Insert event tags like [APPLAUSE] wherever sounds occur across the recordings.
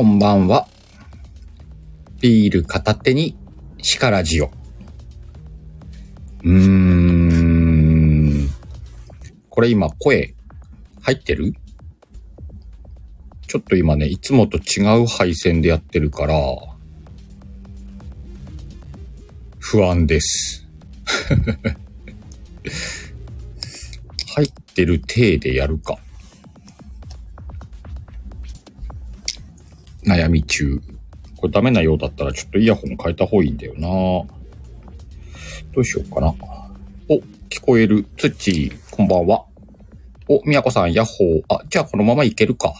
こんばんは。ビール片手にシカラジオ。うーん。これ今声入ってる？ちょっと今ね、いつもと違う配線でやってるから、不安です。[LAUGHS] 入ってる体でやるか。悩み中。これダメなようだったらちょっとイヤホン変えた方がいいんだよなどうしようかな。お、聞こえる。つち、こんばんは。お、みやこさん、ヤッホー。あ、じゃあこのままいけるか。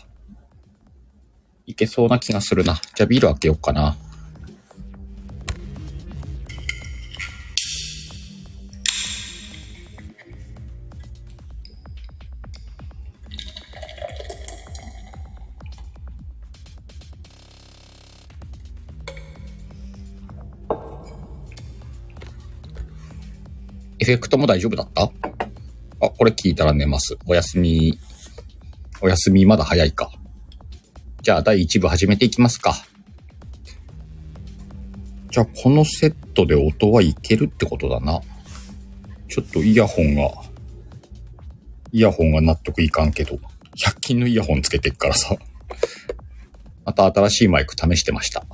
いけそうな気がするな。じゃあビール開けようかな。フェクトも大丈夫だった？あ、これ聞いたら寝ます。おやすみ。おやすみまだ早いか。じゃあ第1部始めていきますか。じゃあこのセットで音はいけるってことだな。ちょっとイヤホンが、イヤホンが納得いかんけど、100均のイヤホンつけてっからさ。また新しいマイク試してました。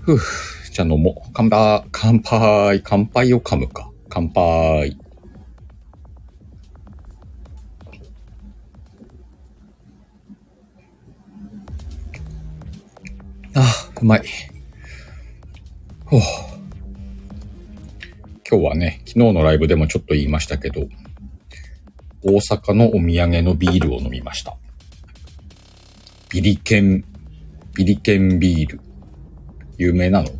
ふぅ。じゃ飲もう。乾杯、乾杯、乾杯を噛むか。乾杯。ああ、うまい。ほう。今日はね、昨日のライブでもちょっと言いましたけど、大阪のお土産のビールを飲みました。ビリケン、ビリケンビール。有名なの？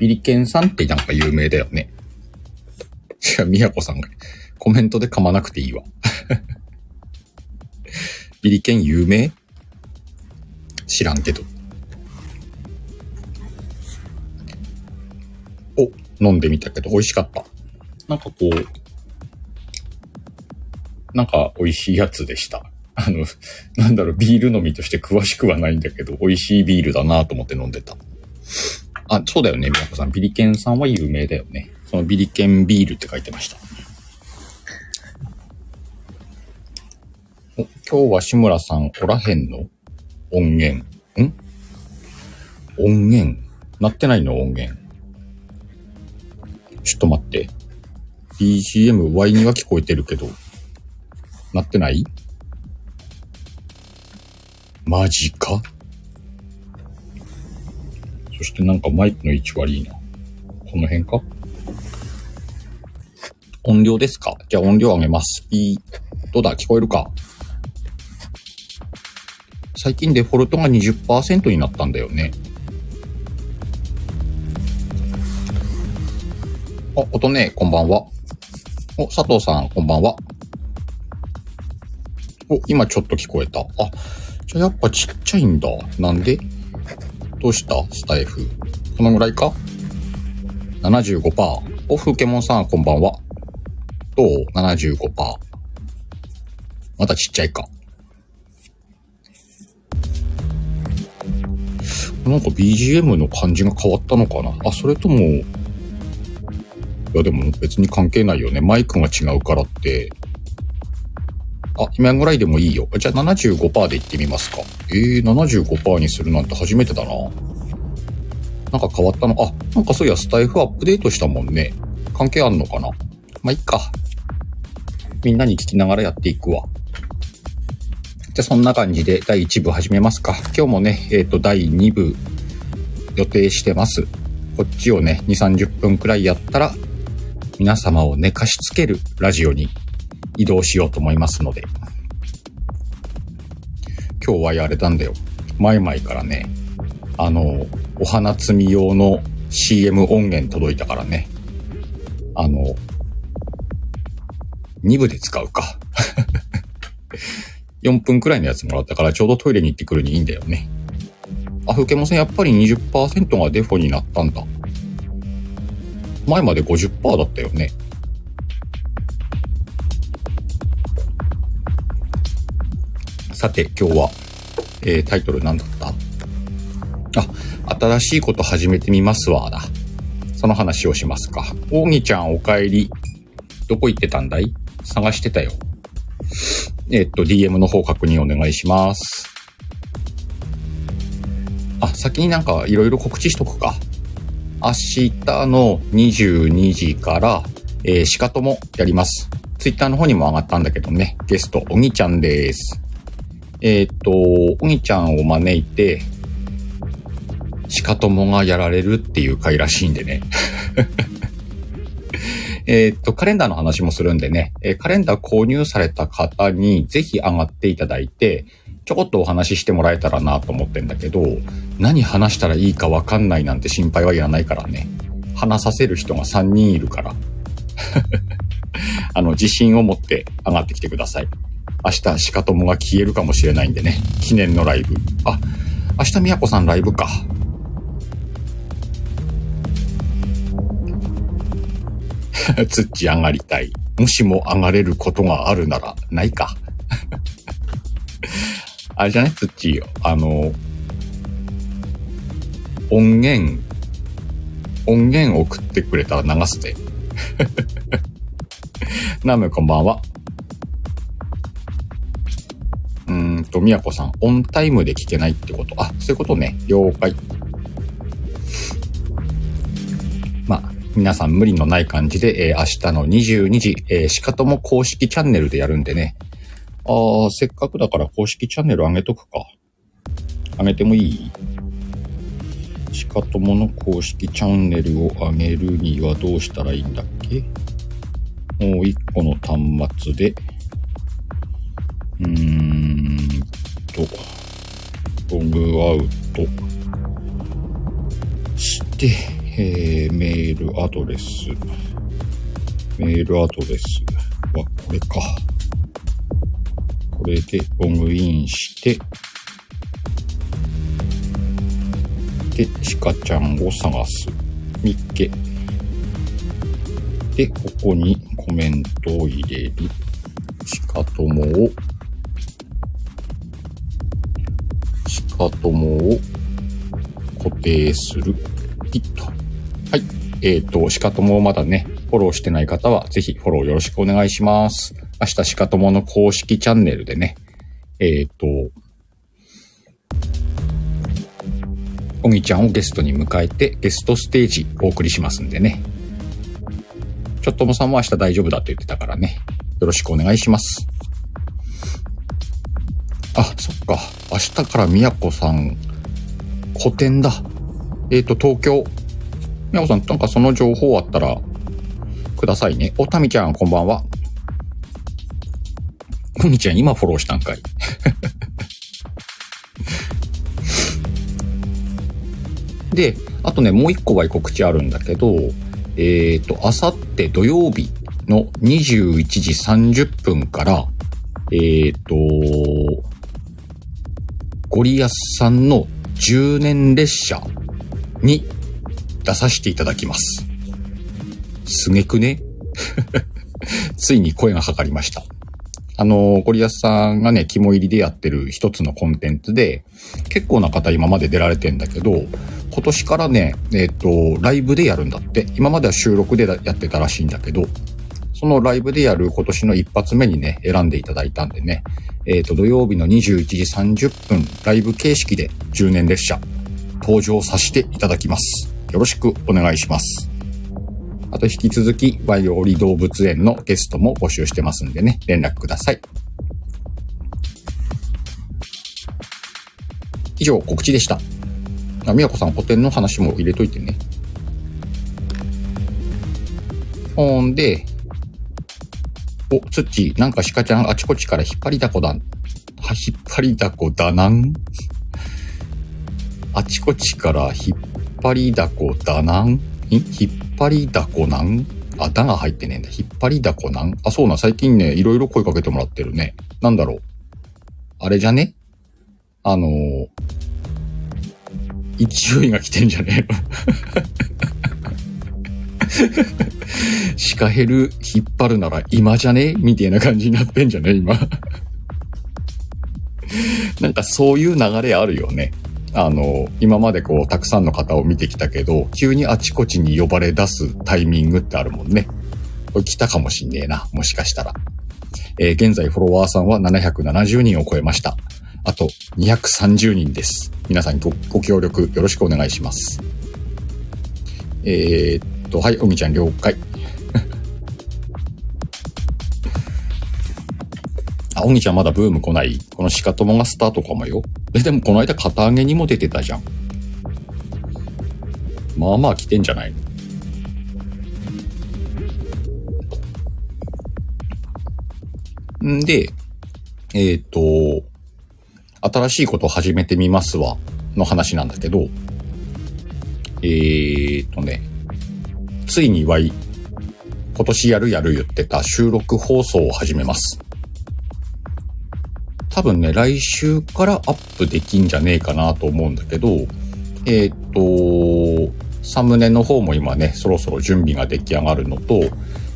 ビリケンさんってなんか有名だよね。じゃあ、みやこさんがコメントで噛まなくていいわ。[LAUGHS] ビリケン有名？知らんけど。お、飲んでみたけど美味しかった。なんかこう、なんか美味しいやつでした。あの、なんだろう、ビール飲みとして詳しくはないんだけど、美味しいビールだなと思って飲んでた。あ、そうだよね、みやこさん。ビリケンさんは有名だよね。そのビリケンビールって書いてました。お今日は志村さんおらへんの音源。ん？音源？鳴ってないの音源？ちょっと待って。BGM Y には聞こえてるけど、鳴ってない？マジか？そしてなんかマイクの位置悪いな。この辺か？音量ですか？じゃあ音量上げます。ピー。どうだ？聞こえるか？最近デフォルトが20%になったんだよね。あ、音ね、こんばんは。お、佐藤さん、こんばんは。お、今ちょっと聞こえた。あ、じゃあやっぱちっちゃいんだ。なんで？どうした？スタイフ。このぐらいか ?75%。お、ふけもんさん、こんばんは。どう ?75%。まだちっちゃいか。なんか BGM の感じが変わったのかな？あ、それとも、いやでも別に関係ないよね。マイクが違うからって。あ、今ぐらいでもいいよ。じゃあ75%でいってみますか。えー、75%にするなんて初めてだな。なんか変わったの？あ、なんかそういやスタイフアップデートしたもんね。関係あんのかな？まあ、いっか。みんなに聞きながらやっていくわ。じゃあそんな感じで第1部始めますか。今日もね、えっ、と、第2部予定してます。こっちをね、2、30分くらいやったら、皆様を寝かしつけるラジオに移動しようと思いますので。今日はあれなんだよ。前々からね、あの、お花摘み用の CM 音源届いたからね。あの、2部で使うか。[LAUGHS] 4分くらいのやつもらったからちょうどトイレに行ってくるにいいんだよね。あ、ふけもさんやっぱり20%がデフォになったんだ。前まで50%だったよね。さて、今日は、えー、タイトル何だった？あ、新しいこと始めてみますわ、だ。その話をしますか。おぎちゃんお帰り。どこ行ってたんだい？探してたよ。えー、っと、DM の方確認お願いします。あ、先になんかいろいろ告知しとくか。明日の22時から、えー、しかともやります。ツイッターの方にも上がったんだけどね、ゲスト、おぎちゃんです。えっ、と、おぎちゃんを招いて、しかともがやられるっていう回らしいんでね。[LAUGHS] えっと、カレンダーの話もするんでね、えー、カレンダー購入された方にぜひ上がっていただいて、ちょこっとお話ししてもらえたらなと思ってんだけど、何話したらいいかわかんないなんて心配はいらないからね。話させる人が3人いるから。[LAUGHS] あの、自信を持って上がってきてください。明日、しかともが消えるかもしれないんでね。記念のライブ。あ、明日、みやこさんライブか。つっち上がりたい。もしも上がれることがあるなら、ないか。[LAUGHS] あれじゃねつっち、あの、音源、音源送ってくれたら流すぜ。[LAUGHS] ナムこんばんは。と、みやこさん、オンタイムで聞けないってこと。あ、そういうことね。了解。まあ、皆さん無理のない感じで、えー、明日の22時、えー、しかとも公式チャンネルでやるんでね。ああ、せっかくだから公式チャンネル上げとくか。上げてもいい？しかともの公式チャンネルを上げるにはどうしたらいいんだっけ？もう一個の端末で、うーんと、ログアウトして、えー、メールアドレス、メールアドレスはこれか。これでログインして、で、ちかちゃんを探す。みっけ。で、ここにコメントを入れる。しかともを、しかともを固定する。ピッと。はい。えっ、ー、と、しかともをまだね、フォローしてない方は、ぜひフォローよろしくお願いします。明日しかともの公式チャンネルでね、えっ、ー、と、おぎちゃんをゲストに迎えてゲストステージお送りしますんでね。ちょっともさんも明日大丈夫だって言ってたからね。よろしくお願いします。あ、そっか。明日からみやこさん、個展だ。えっ、ー、と、東京。みやこさん、なんかその情報あったら、くださいね。おたみちゃん、こんばんは。ふみちゃん今フォローしたんかい。[LAUGHS] で、あとね、もう一個は告知あるんだけど、えっ、ー、と、あさって土曜日の21時30分から、えっ、ー、と、ゴリアスさんの10年列車に出させていただきます。すげくね？[LAUGHS] ついに声がかかりました。あの、ゴリアスさんがね、肝入りでやってる一つのコンテンツで、結構な方今まで出られてんだけど、今年からね、えっ、ー、と、ライブでやるんだって。今までは収録でやってたらしいんだけど、そのライブでやる今年の一発目にね、選んでいただいたんでね、えっ、ー、と、土曜日の21時30分、ライブ形式で10年列車、登場させていただきます。よろしくお願いします。あと引き続き、バイオリ動物園のゲストも募集してますんでね、連絡ください。以上、告知でした。あ、みやこさん、古典の話も入れといてね。ほんで、お、つっち、なんか鹿ちゃんあちこちから引っ張りだこだ。は、引っ張りだこだなん？あちこちから引っ張りだこだなん？引っ張りだこなん？あ、だが入ってねえんだ。引っ張りだこなん？あ、そうな、最近ね、いろいろ声かけてもらってるね。なんだろう。あれじゃね？あのー、勢いが来てんじゃねえの？シカヘル引っ張るなら今じゃねみたいな感じになってんじゃね今なんかそういう流れあるよね。あの、今までこう、たくさんの方を見てきたけど、急にあちこちに呼ばれ出すタイミングってあるもんね。これ来たかもしんねえな、もしかしたら。えー、現在フォロワーさんは770人を超えました。あと230人です。皆さんごご協力よろしくお願いします。えー、と、はい、おみちゃん了解。[LAUGHS] あ、おみちゃんまだブーム来ない？この鹿友がスタートかもよ。え、でもこの間片揚げにも出てたじゃん。まあまあ来てんじゃないの？んで、えっ、ー、と、新しいことを始めてみますわ、の話なんだけど、えーとね、ついにわい、今年やるやる言ってた収録放送を始めます。多分ね、来週からアップできんじゃねえかなと思うんだけど、えっ、ー、と、サムネの方も今ね、そろそろ準備が出来上がるのと、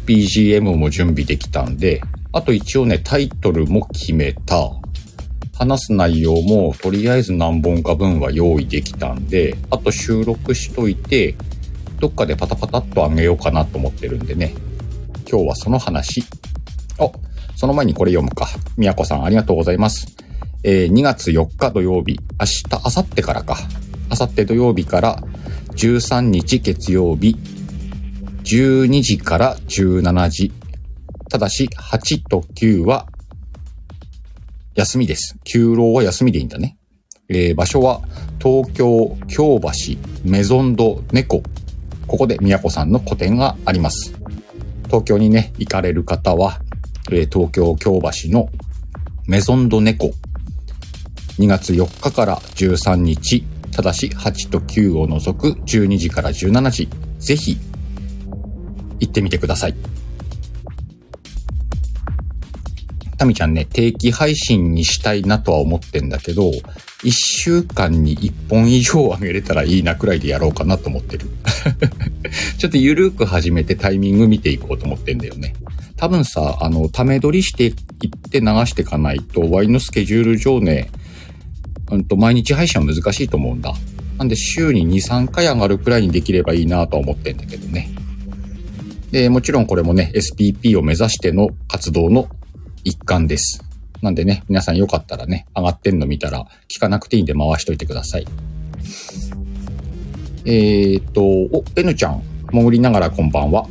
BGM も準備できたんで、あと一応ね、タイトルも決めた。話す内容もとりあえず何本か分は用意できたんで、あと収録しといて、どっかでパタパタっと上げようかなと思ってるんでね。今日はその話。あ、その前にこれ読むか。みやこさんありがとうございます。えー、2月4日土曜日、明日、明後日からか。明後日土曜日から13日月曜日、12時から17時。ただし、8と9は休みです。休労は休みでいいんだね。えー、場所は東京京橋メゾンド猫。ここで宮古さんの個展があります。東京にね、行かれる方は、え、東京京橋のメゾンド猫。2月4日から13日、ただし8と9を除く12時から17時、ぜひ行ってみてください。タミちゃんね、定期配信にしたいなとは思ってんだけど、一週間に一本以上上げれたらいいなくらいでやろうかなと思ってる。[LAUGHS] ちょっとゆるく始めてタイミング見ていこうと思ってんだよね。多分さ、あの、ため撮りしていって流していかないと、ワイのスケジュール上ね、うんと、毎日配信は難しいと思うんだ。なんで週に2、3回上がるくらいにできればいいなとは思ってんだけどね。で、もちろんこれもね、SPP を目指しての活動の一環です。なんでね、皆さんよかったらね、上がってんの見たら、聞かなくていいんで回しといてください。えー、っと、お、N ちゃん、潜りながらこんばんは。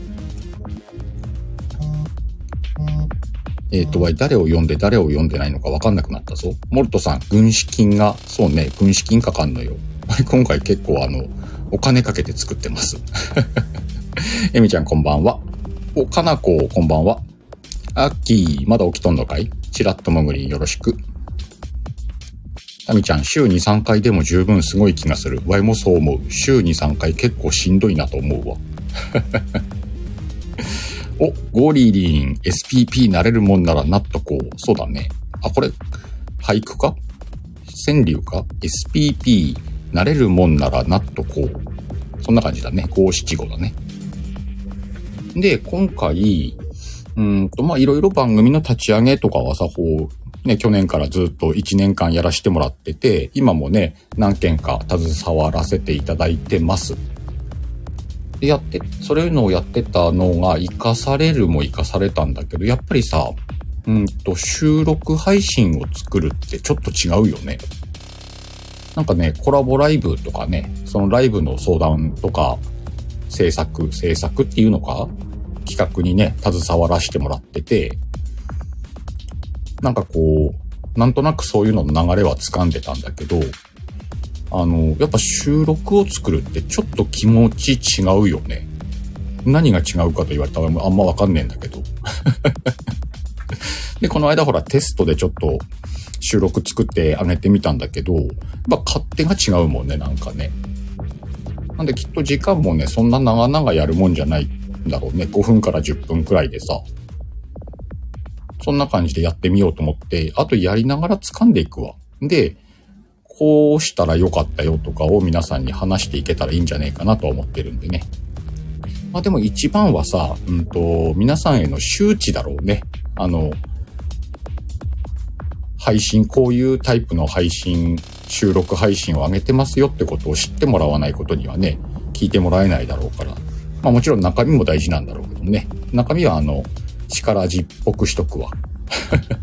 えー、っと、わい、誰を読んで誰を読んでないのかわかんなくなったぞ。モルトさん、軍資金が、そうね、軍資金かかんのよ。[LAUGHS] 今回結構あの、お金かけて作ってます。[LAUGHS] エミちゃんこんばんは。お、かなここんばんは。アッキー、まだ起きとんのかい？チラッと潜りよろしく。タミちゃん、週2、3回でも十分すごい気がする。ワイもそう思う。週2、3回結構しんどいなと思うわ。[LAUGHS] お、ゴーリーリーン、SPP なれるもんならなっとこう。そうだね。あ、これ、俳句か？川柳か ?SPP なれるもんならなっとこう。そんな感じだね。五七五だね。で、今回、うんと、まあ、いろいろ番組の立ち上げとかはさ、こう、ね、去年からずっと1年間やらしてもらってて、今もね、何件か携わらせていただいてます。で、やって、それのをやってたのが活かされるも活かされたんだけど、やっぱりさ、うんと、収録配信を作るってちょっと違うよね。なんかね、コラボライブとかね、そのライブの相談とか、制作、制作っていうのか企画にね、携わらせてもらってて、なんかこう、なんとなくそういうのの流れは掴んでたんだけど、あの、やっぱ収録を作るってちょっと気持ち違うよね。何が違うかと言われたらあんまわかんねえんだけど。[LAUGHS] で、この間ほらテストでちょっと収録作ってあげてみたんだけど、やっぱ勝手が違うもんね、なんかね。なんできっと時間もね、そんな長々やるもんじゃないだろうね、5分から10分くらいでさ、そんな感じでやってみようと思って、あとやりながら掴んでいくわ。で、こうしたらよかったよとかを皆さんに話していけたらいいんじゃねえかなと思ってるんでね。まあでも一番はさ、うんと、皆さんへの周知だろうね。あの、配信、こういうタイプの配信、収録配信を上げてますよってことを知ってもらわないことにはね、聞いてもらえないだろうから。まあもちろん中身も大事なんだろうけどね。中身はあの、力味っぽくしとくわ。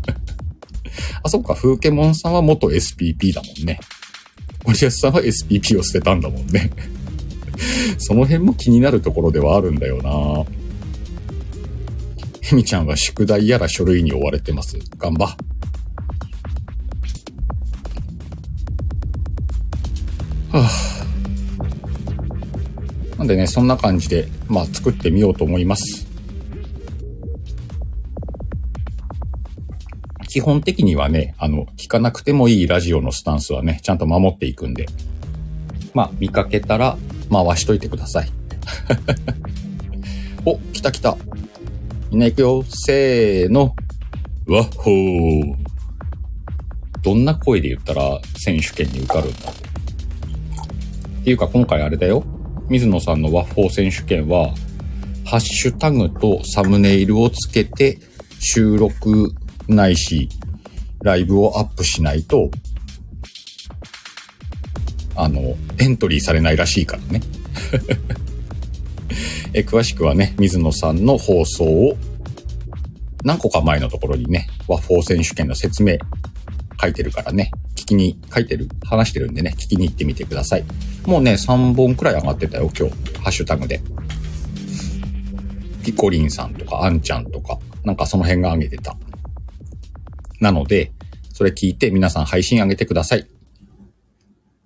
[LAUGHS] あ、そっか、風景モンさんは元 SPP だもんね。森安さんは SPP を捨てたんだもんね。[LAUGHS] その辺も気になるところではあるんだよなヘミちゃんは宿題やら書類に追われてます。頑張。はあ、なんでね、そんな感じで、まあ作ってみようと思います。基本的にはね、あの、聞かなくてもいいラジオのスタンスはね、ちゃんと守っていくんで、まあ、見かけたら回しといてください。[LAUGHS] お、来た来た。みんな行くよ。せーの。わっほー。どんな声で言ったら選手権に受かるんだっていうか今回あれだよ。水野さんのワッホー選手権は、ハッシュタグとサムネイルをつけて収録ないし、ライブをアップしないと、あの、エントリーされないらしいからね。[LAUGHS] え詳しくはね、水野さんの放送を何個か前のところにね、和4選手権の説明書いてるからね、きに書いてる、話してるんでね、聞きに行ってみてください。もうね、3本くらい上がってたよ、今日。ハッシュタグで。ピコリンさんとか、アンちゃんとか、なんかその辺が上げてた。なので、それ聞いて皆さん配信上げてください。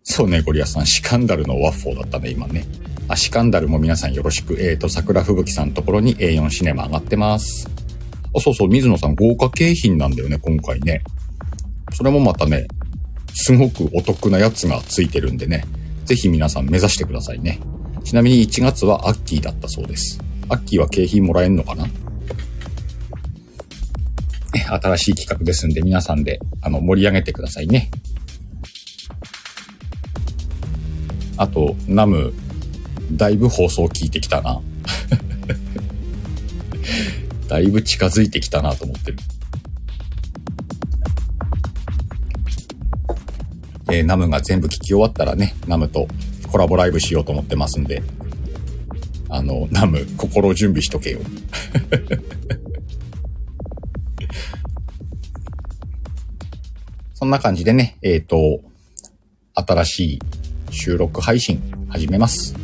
そうね、ゴリアさん、シカンダルのワッフォーだったね、今ね。あ、シカンダルも皆さんよろしく。えっ、ー、と、桜吹雪さんのところに A4 シネマ上がってます。あ、そうそう、水野さん豪華景品なんだよね、今回ね。それもまたね、すごくお得なやつがついてるんでね。ぜひ皆さん目指してくださいね。ちなみに1月はアッキーだったそうです。アッキーは景品もらえんのかな？新しい企画ですんで、皆さんで、あの、盛り上げてくださいね。あと、ナム、だいぶ放送聞いてきたな。[LAUGHS] だいぶ近づいてきたなと思ってる。えー、ナムが全部聞き終わったらね、ナムとコラボライブしようと思ってますんで、あの、ナム、心準備しとけよ。そんな感じでね、えっ、ー、と、新しい収録配信始めます。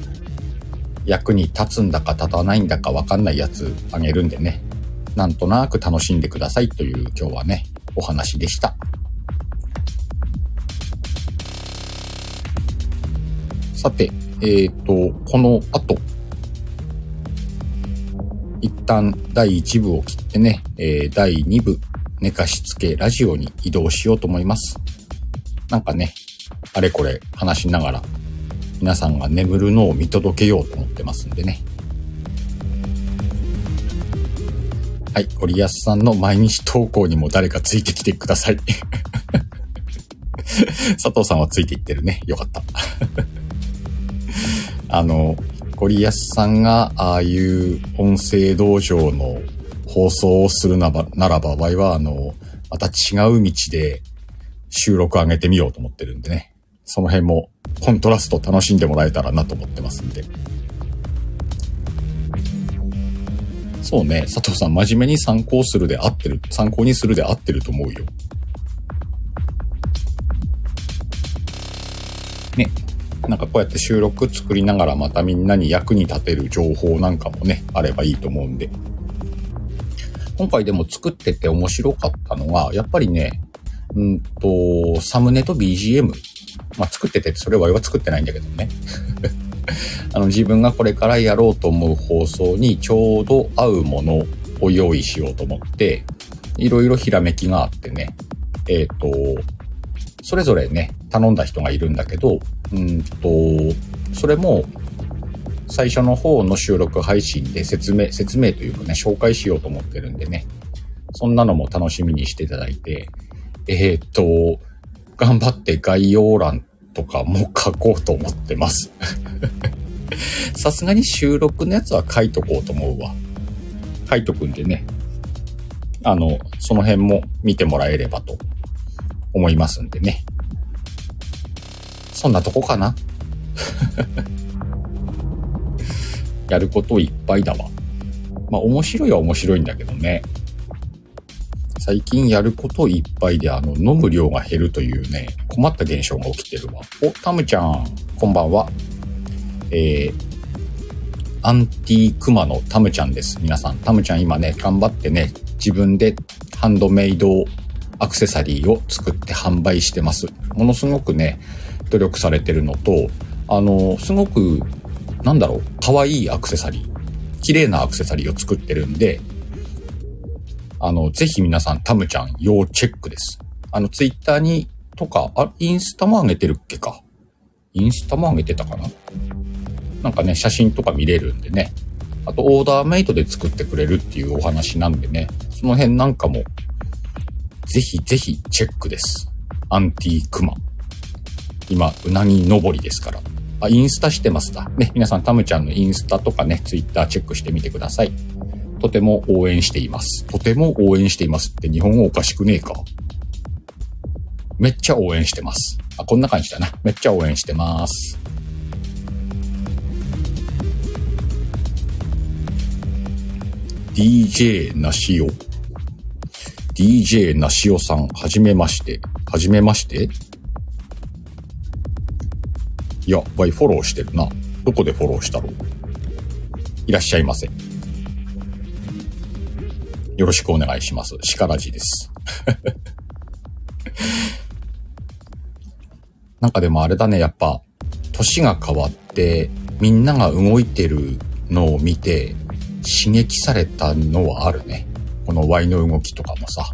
役に立つんだか立たないんだかわかんないやつあげるんでね、なんとなく楽しんでくださいという今日はね、お話でした。さて、えっ、ー、と、この後、一旦第1部を切ってね、えー、第2部寝かしつけラジオに移動しようと思います。なんかね、あれこれ話しながら皆さんが眠るのを見届けようと思ってますんでね。はい、ゴリアスさんの毎日投稿にも誰かついてきてください。[LAUGHS] 佐藤さんはついていってるね。よかった。あの、ゴリアスさんがああいう音声道場の放送をするならば、ならば場合は、あの、また違う道で収録上げてみようと思ってるんでね。その辺もコントラスト楽しんでもらえたらなと思ってますんで。そうね、佐藤さん真面目に参考するで合ってる、参考にするで合ってると思うよ。なんかこうやって収録作りながらまたみんなに役に立てる情報なんかもね、あればいいと思うんで。今回でも作ってて面白かったのが、やっぱりね、うんと、サムネと BGM。まあ、作ってて、それはは作ってないんだけどね。[LAUGHS] あの、自分がこれからやろうと思う放送にちょうど合うものを用意しようと思って、いろいろひらめきがあってね。えっ、ー、と、それぞれね、頼んだ人がいるんだけど、うんと、それも最初の方の収録配信で説明、説明というかね、紹介しようと思ってるんでね。そんなのも楽しみにしていただいて、えー、っと、頑張って概要欄とかも書こうと思ってます。[LAUGHS] さすがに収録のやつは書いとこうと思うわ。書いとくんでね。あの、その辺も見てもらえればと思いますんでね。そんなとこかな？[LAUGHS] やることいっぱいだわ。まあ面白いは面白いんだけどね。最近やることいっぱいであの飲む量が減るというね、困った現象が起きてるわ。お、タムちゃん、こんばんは。えー、アンティークマのタムちゃんです。皆さん、タムちゃん今ね、頑張ってね、自分でハンドメイドアクセサリーを作って販売してます。ものすごくね、努力されてるのと、あの、すごく、なんだろう、可愛いアクセサリー、綺麗なアクセサリーを作ってるんで、あの、ぜひ皆さん、タムちゃん、要チェックです。あの、ツイッターに、とか、あ、インスタも上げてるっけか。インスタも上げてたかななんかね、写真とか見れるんでね。あと、オーダーメイドで作ってくれるっていうお話なんでね。その辺なんかも、ぜひぜひチェックです。アンティークマ。今、うなぎ登りですから。あ、インスタしてますだ。ね、皆さんタムちゃんのインスタとかね、ツイッターチェックしてみてください。とても応援しています。とても応援していますって日本語おかしくねえか。めっちゃ応援してます。あ、こんな感じだな。めっちゃ応援してます。DJ なしお。DJ なしおさん、はじめまして。はじめましてや、バイフォローしてるな。どこでフォローしたろういらっしゃいませ。よろしくお願いします。シカラジです。[LAUGHS] なんかでもあれだね、やっぱ、年が変わって、みんなが動いてるのを見て、刺激されたのはあるね。この Y の動きとかもさ。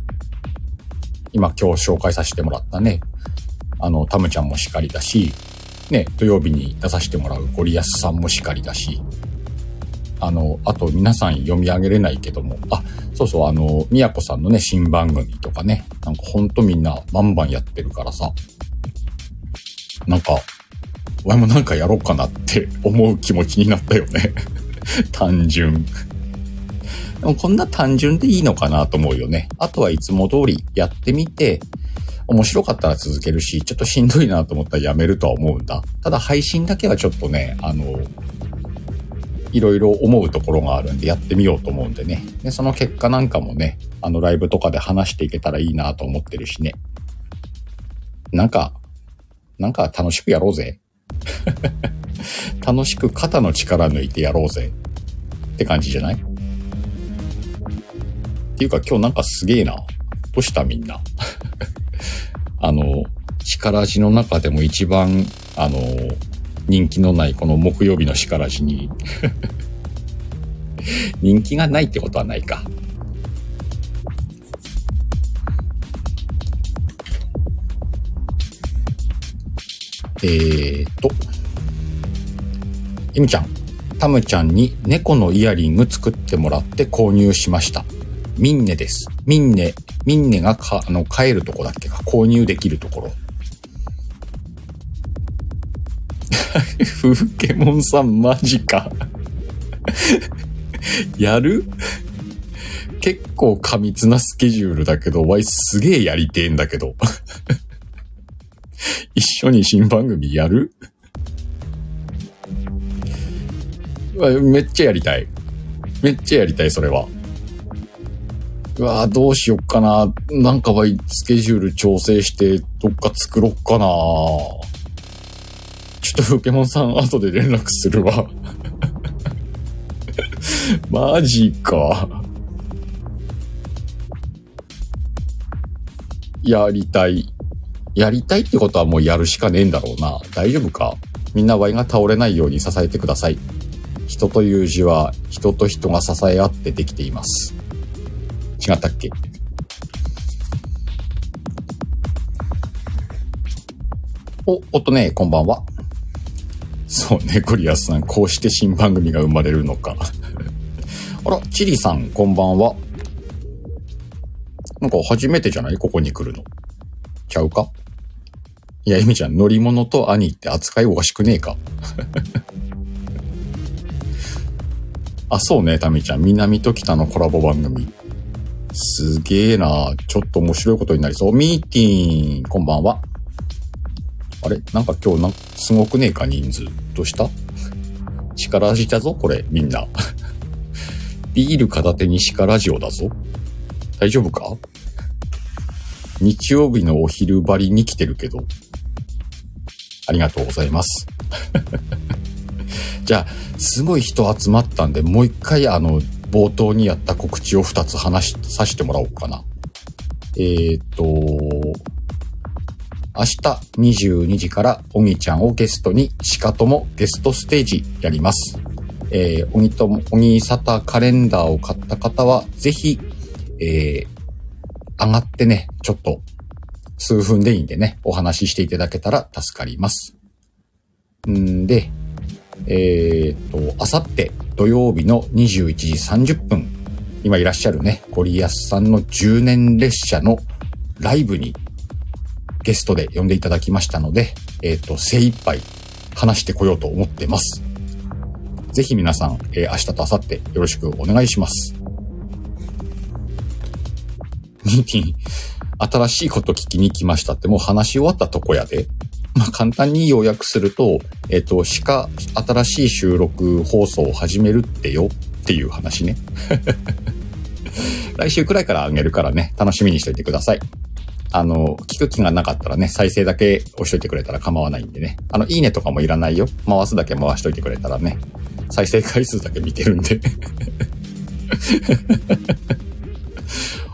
今今日紹介させてもらったね、あの、タムちゃんもしかりだし、ね、土曜日に出させてもらうゴリアスさんもしかりだし、あの、あと皆さん読み上げれないけども、あ、そうそう、あの、みやこさんのね、新番組とかね、なんかほんとみんなバンバンやってるからさ、なんか、お前もなんかやろうかなって [LAUGHS] 思う気持ちになったよね [LAUGHS] 単純。でもこんな単純でいいのかなと思うよね。あとはいつも通りやってみて、面白かったら続けるし、ちょっとしんどいなと思ったらやめるとは思うんだ。ただ配信だけはちょっとね、あの、いろいろ思うところがあるんでやってみようと思うんでね。で、その結果なんかもね、あのライブとかで話していけたらいいなと思ってるしね。なんか、なんか楽しくやろうぜ。[LAUGHS] 楽しく肩の力抜いてやろうぜ。って感じじゃない？っていうか今日なんかすげえな。どうしたみんな？あの、力地の中でも一番、あの、人気のないこの木曜日のしからじに [LAUGHS] 人気がないってことはないか。えーと、イムちゃん、タムちゃんに猫のイヤリング作ってもらって購入しました。ミンネです。ミンネ、ミンネがか、あの、買えるとこだっけか、購入できるところ。[LAUGHS] フーケモンさんマジか [LAUGHS] やる？結構過密なスケジュールだけど、わいすげえやりてえんだけど。[LAUGHS] 一緒に新番組やる？めっちゃやりたい。めっちゃやりたい、それは。うわどうしよっかな。なんかわい、スケジュール調整して、どっか作ろっかな。ちょっとフケモンさん後で連絡するわ。[LAUGHS] マジか。やりたい。やりたいってことはもうやるしかねえんだろうな。大丈夫かみんなワイが倒れないように支えてください。人という字は人と人が支え合ってできています。違ったっけ？お、おっとね、こんばんは。そうね、ゴリアスさん、こうして新番組が生まれるのか。[LAUGHS] あら、チリさん、こんばんは。なんか初めてじゃない？ここに来るの。ちゃうか？いや、エミちゃん、乗り物と兄って扱いおかしくねえか？[LAUGHS] あ、そうね、タミちゃん。南と北のコラボ番組。すげえなちょっと面白いことになりそう。ミーティーン、こんばんは。あれ？なんか今日なすごくねえか人数。どうした？力味だぞこれ、みんな。ビール片手に鹿ラジオだぞ。大丈夫か？日曜日のお昼張りに来てるけど。ありがとうございます。[LAUGHS] じゃあ、すごい人集まったんで、もう一回あの、冒頭にやった告知を二つ話し、させてもらおうかな。えー、っと、明日22時から、おぎちゃんをゲストに、しかともゲストステージやります。えー、おぎとも、おぎサタカレンダーを買った方は、ぜひ、えー、上がってね、ちょっと、数分でいいんでね、お話ししていただけたら助かります。んで、えー、っと、あさって土曜日の21時30分、今いらっしゃるね、ゴリアスさんの10年列車のライブにゲストで呼んでいただきましたので、えー、っと、精一杯話してこようと思ってます。ぜひ皆さん、えー明日と明後日よろしくお願いします。ミーティン、新しいこと聞きに来ましたってもう話し終わったとこやで。まあ簡単に要約すると、えっ、と、しか、新しい収録放送を始めるってよっていう話ね。[LAUGHS] 来週くらいからあげるからね、楽しみにしておいてください。あの、聞く気がなかったらね、再生だけ押しといてくれたら構わないんでね。あの、いいねとかもいらないよ。回すだけ回しといてくれたらね。再生回数だけ見てるんで。[LAUGHS]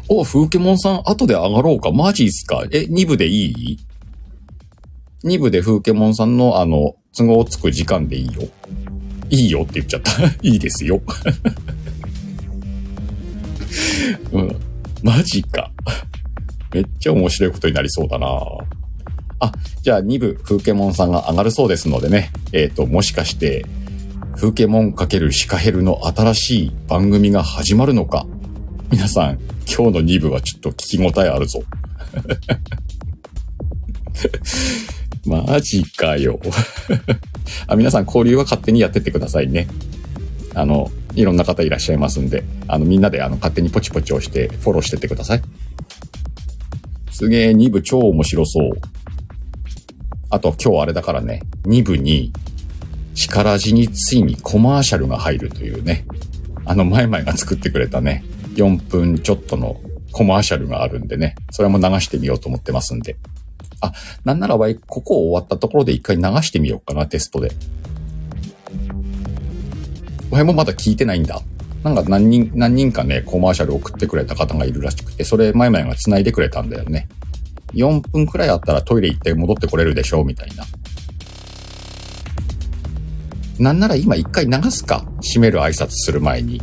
お、風景モンさん、後で上がろうか。マジっすかえ、2部でいい？?2 部で風景モンさんのあの、都合つく時間でいいよ。いいよって言っちゃった。[LAUGHS] いいですよ。[LAUGHS] うん。マジか。めっちゃ面白いことになりそうだなあ、じゃあ2部、風景モンさんが上がるそうですのでね。えっ、と、もしかして、風景モン×シカヘルの新しい番組が始まるのか。皆さん、今日の2部はちょっと聞き応えあるぞ。[LAUGHS] マジかよ。[LAUGHS] あ皆さん交流は勝手にやってってくださいね。あの、いろんな方いらっしゃいますんで、あの、みんなであの、勝手にポチポチ押してフォローしてってください。すげえ、2部超面白そう。あと今日あれだからね、2部に、力地についにコマーシャルが入るというね、あの、前々が作ってくれたね、4分ちょっとのコマーシャルがあるんでね、それも流してみようと思ってますんで。あ、なんならわい、ここ終わったところで一回流してみようかな、テストで。わいもまだ聞いてないんだ。なんか何人、何人かね、コマーシャル送ってくれた方がいるらしくて、それ前々が繋いでくれたんだよね。4分くらいあったらトイレ行って戻ってこれるでしょう、みたいな。なんなら今一回流すか？閉める挨拶する前に。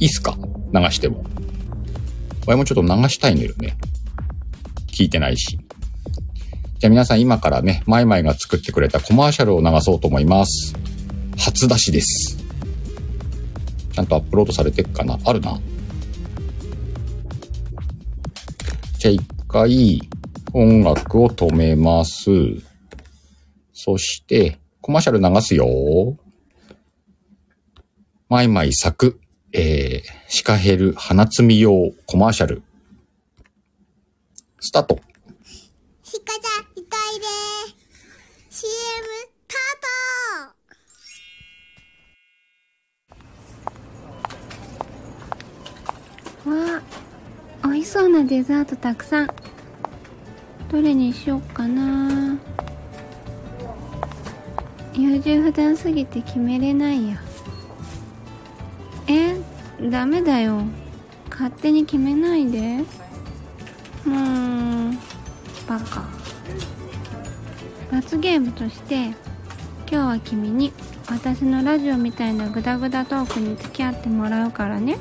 いいっすか？流しても。わいもちょっと流したいのよね。聞いてないし。じゃあ皆さん今からね、マイマイが作ってくれたコマーシャルを流そうと思います。初出しです。ちゃんとアップロードされてっかな？あるな。じゃあ一回音楽を止めます。そして、コマーシャル流すよ。マイマイ作、えー、シカヘル花摘み用コマーシャル。スタート。いで。CM、スタート。わあ美味しそうなデザートたくさん。どれにしよっかな。優柔不断すぎて決めれないやえダメだよ。勝手に決めないで。うんバカ。罰ゲームとして今日は君に私のラジオみたいなグダグダトークに付き合ってもらうからね。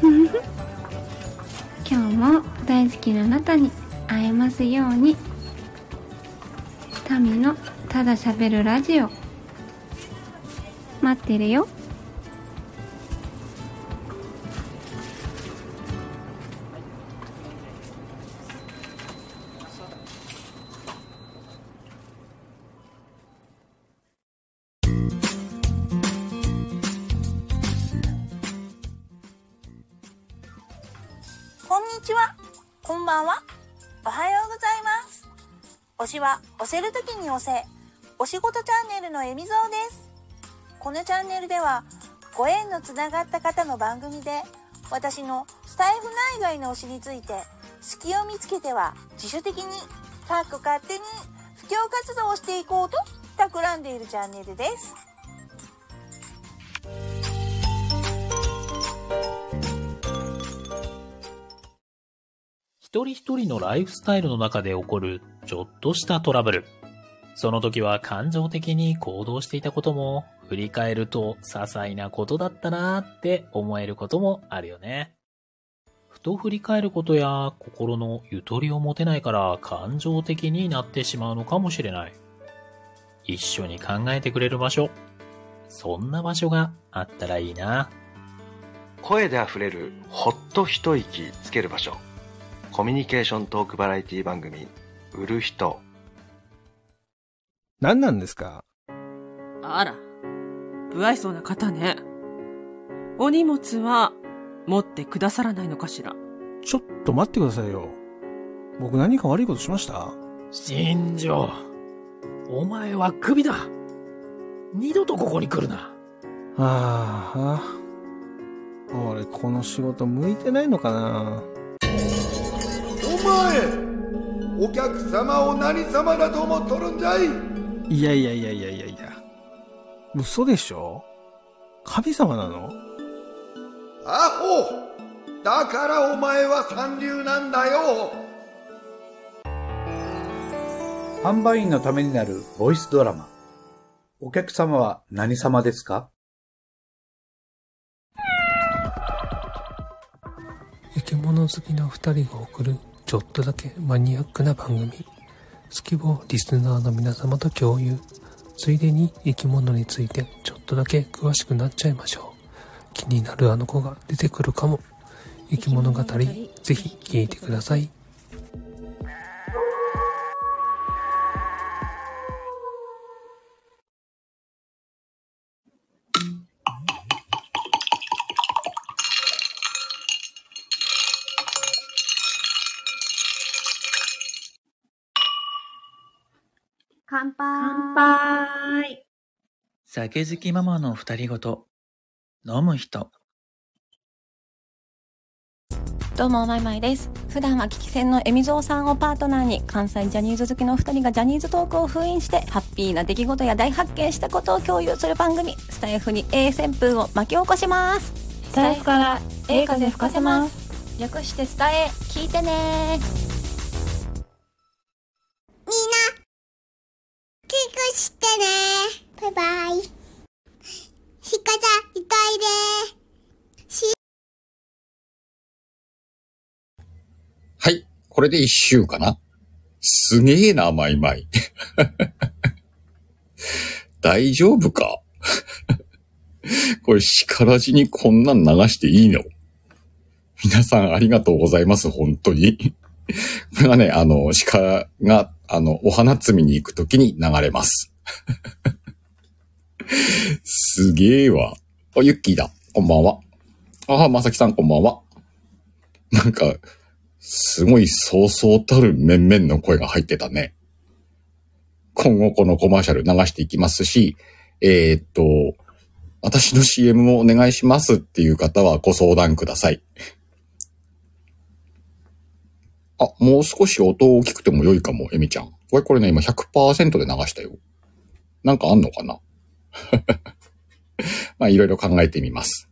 [LAUGHS] 今日も大好きなあなたに会えますように。タミのただ喋るラジオ。待ってるよ。せるときに押せ、お仕事チャンネルのえみぞうです。このチャンネルでは、ご縁のつながった方の番組で、私のスタイフ内外の推しについて、隙を見つけては自主的に、かっこ勝手に布教活動をしていこうと企んでいるチャンネルです。一人一人のライフスタイルの中で起こるちょっとしたトラブル。その時は感情的に行動していたことも、振り返ると些細なことだったなーって思えることもあるよね。ふと振り返ることや心のゆとりを持てないから感情的になってしまうのかもしれない。一緒に考えてくれる場所。そんな場所があったらいいな。声であふれるほっと一息つける場所コミュニケーショントークバラエティ番組「売る人何なんですか？あら、不愛想な方ね。お荷物は持ってくださらないのかしら？ちょっと待ってくださいよ。僕何か悪いことしました？新庄、お前はクビだ。二度とここに来るな。ああ、俺この仕事向いてないのかなお前お客様を何様だと思っとるんじゃい？いやいやいやいやいや。いや。嘘でしょ？神様なの？アホ！だからお前は三流なんだよ！販売員のためになるボイスドラマ。お客様は何様ですか？生き物好きな二人が送るちょっとだけマニアックな番組。好きをリスナーの皆様と共有。ついでに生き物についてちょっとだけ詳しくなっちゃいましょう。気になるあの子が出てくるかも。生き物語、ぜひ聞いてください。酒好きママの二人ごと。飲む人。どうも、まいまいです。普段は聞き戦のえみぞうさんをパートナーに、関西ジャニーズ好きの二人がジャニーズトークを封印して、ハッピーな出来事や大発見したことを共有する番組、スタイフに A 旋風を巻き起こします。スタイフから A 風吹かせます。略してスタエ、聞いてねこれで一周かな？すげえな、マイマイ。[LAUGHS] 大丈夫か？[LAUGHS] これ、叱らじにこんなん流していいの？皆さんありがとうございます、本当に。[LAUGHS] これがね、あの、鹿が、あの、お花摘みに行くときに流れます。すげえわ。あ、ユッキーだ。こんばんは。あ、まさきさんこんばんは。なんか、すごいそうそうたる面々の声が入ってたね。今後このコマーシャル流していきますし、えー、っと、私の CM もお願いしますっていう方はご相談ください。あ、もう少し音を大きくても良いかも、エミちゃん。これこれね、今100%で流したよ。なんかあんのかな？[LAUGHS] まあ、いろいろ考えてみます。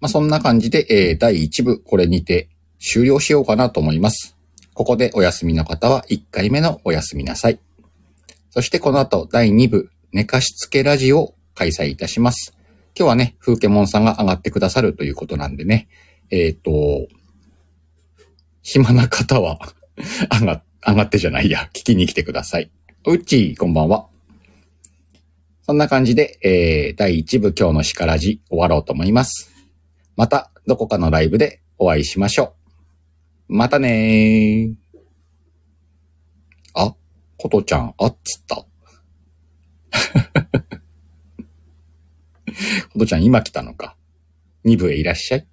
まあ、そんな感じで、えー、第1部、これにて終了しようかなと思います。ここでお休みの方は1回目のお休みなさい。そしてこの後、第2部、寝かしつけラジオを開催いたします。今日はね、風景モンさんが上がってくださるということなんでね、えっ、と、暇な方は [LAUGHS] 上が、上がってじゃないや、聞きに来てください。うっちー、こんばんは。そんな感じで、えー、第1部今日の叱らじ終わろうと思います。また、どこかのライブでお会いしましょう。またねー。あ、ことちゃん、あっつった。[LAUGHS] ことちゃん今来たのか。2部へいらっしゃい。